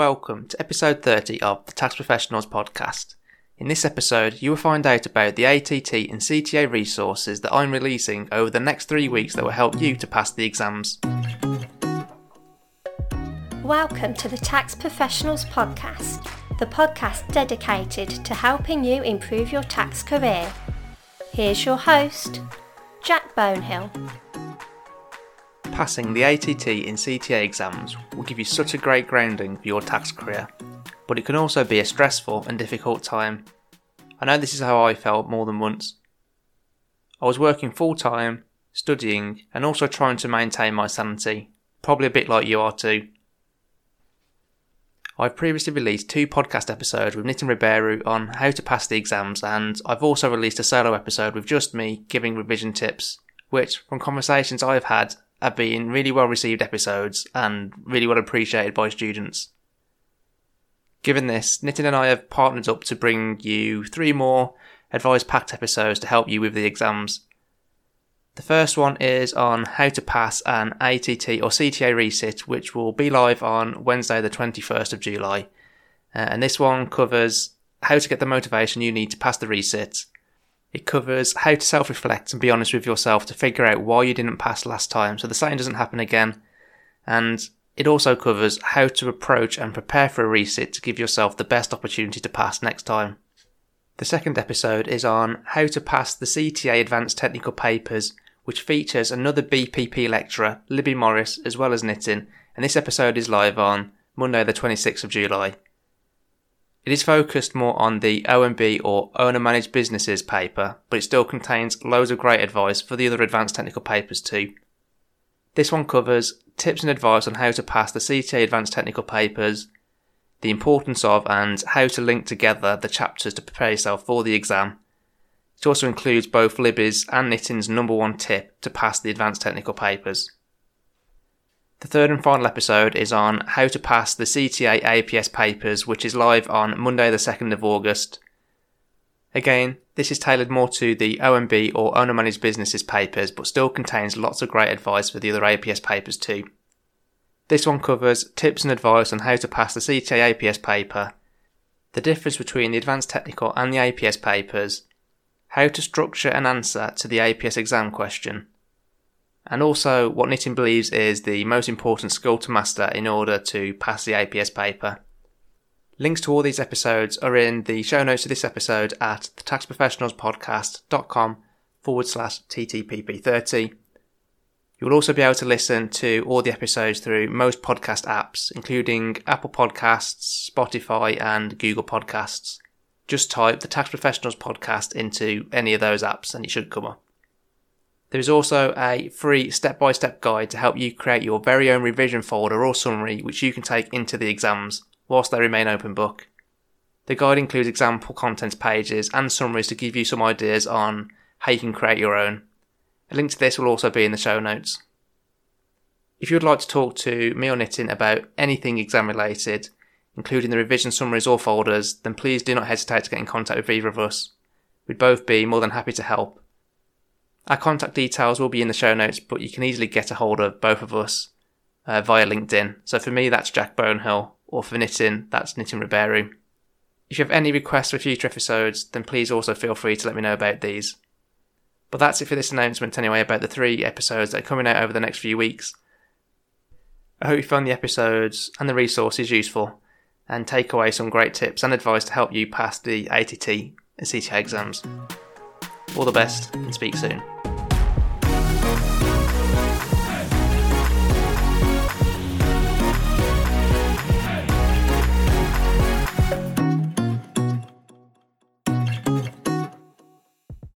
Welcome to episode 30 of the Tax Professionals podcast. In this episode, you will find out about the ATT and CTA resources that I'm releasing over the next three weeks that will help you to pass the exams. Welcome to the Tax Professionals podcast, the podcast dedicated to helping you improve your tax career. Here's your host, Jack Bonehill. Passing the ATT and CTA exams will give you such a great grounding for your tax career, but it can also be a stressful and difficult time. I know this is how I felt more than once. I was working full time, studying, and also trying to maintain my sanity, probably a bit like you are too. I've previously released two podcast episodes with Nitin Ribeiro on how to pass the exams, and I've also released a solo episode with just me giving revision tips, which, from conversations I've had, have been really well received episodes and really well appreciated by students. Given this, Nitin and I have partnered up to bring you three more advice packed episodes to help you with the exams. The first one is on how to pass an ATT or CTA resit, which will be live on Wednesday, the 21st of July. Uh, and this one covers how to get the motivation you need to pass the resit, it covers how to self reflect and be honest with yourself to figure out why you didn't pass last time so the same doesn't happen again. And it also covers how to approach and prepare for a resit to give yourself the best opportunity to pass next time. The second episode is on how to pass the CTA Advanced Technical Papers, which features another BPP lecturer, Libby Morris, as well as Nitin, and this episode is live on Monday, the 26th of July. It is focused more on the OMB or owner managed businesses paper, but it still contains loads of great advice for the other advanced technical papers too. This one covers tips and advice on how to pass the CTA advanced technical papers, the importance of and how to link together the chapters to prepare yourself for the exam. It also includes both Libby's and Nitin's number one tip to pass the advanced technical papers. The third and final episode is on how to pass the CTA APS papers, which is live on Monday, the 2nd of August. Again, this is tailored more to the OMB or owner managed businesses papers, but still contains lots of great advice for the other APS papers too. This one covers tips and advice on how to pass the CTA APS paper, the difference between the advanced technical and the APS papers, how to structure an answer to the APS exam question, and also what Nitin believes is the most important skill to master in order to pass the APS paper. Links to all these episodes are in the show notes of this episode at thetaxprofessionalspodcast.com forward slash TTPP30. You will also be able to listen to all the episodes through most podcast apps, including Apple Podcasts, Spotify, and Google Podcasts. Just type the Tax Professionals Podcast into any of those apps and it should come up. There is also a free step by step guide to help you create your very own revision folder or summary which you can take into the exams whilst they remain open book. The guide includes example contents pages and summaries to give you some ideas on how you can create your own. A link to this will also be in the show notes. If you would like to talk to me or Nitin about anything exam related, including the revision summaries or folders, then please do not hesitate to get in contact with either of us. We'd both be more than happy to help. Our contact details will be in the show notes, but you can easily get a hold of both of us uh, via LinkedIn. So for me, that's Jack Bonehill, or for Nitin, that's Nitin Ribeiro. If you have any requests for future episodes, then please also feel free to let me know about these. But that's it for this announcement anyway about the three episodes that are coming out over the next few weeks. I hope you found the episodes and the resources useful and take away some great tips and advice to help you pass the ATT and CTA exams. All the best and speak soon.